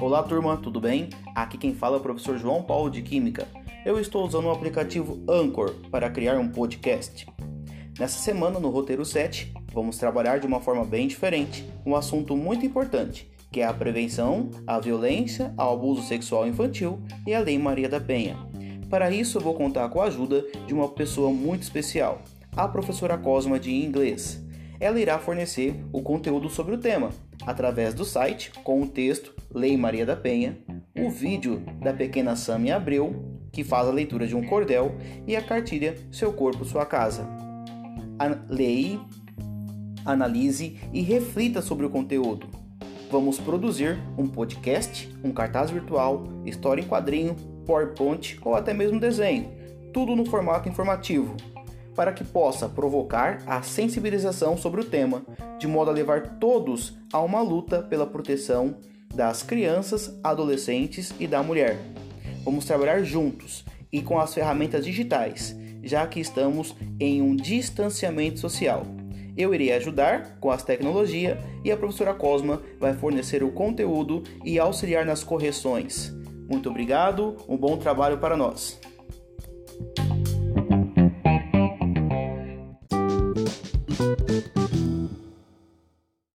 Olá turma, tudo bem? Aqui quem fala é o professor João Paulo de Química. Eu estou usando o aplicativo Anchor para criar um podcast. Nessa semana, no roteiro 7, vamos trabalhar de uma forma bem diferente, um assunto muito importante, que é a prevenção à violência, ao abuso sexual infantil e a Lei Maria da Penha. Para isso, eu vou contar com a ajuda de uma pessoa muito especial, a professora Cosma de inglês. Ela irá fornecer o conteúdo sobre o tema, através do site com o texto Lei Maria da Penha, o vídeo da pequena Samia Abreu, que faz a leitura de um cordel, e a cartilha Seu Corpo, Sua Casa. Leia, analise e reflita sobre o conteúdo. Vamos produzir um podcast, um cartaz virtual, história em quadrinho, PowerPoint ou até mesmo desenho, tudo no formato informativo, para que possa provocar a sensibilização sobre o tema, de modo a levar todos a uma luta pela proteção das crianças, adolescentes e da mulher. Vamos trabalhar juntos e com as ferramentas digitais, já que estamos em um distanciamento social. Eu irei ajudar com as tecnologias e a professora Cosma vai fornecer o conteúdo e auxiliar nas correções. Muito obrigado, um bom trabalho para nós.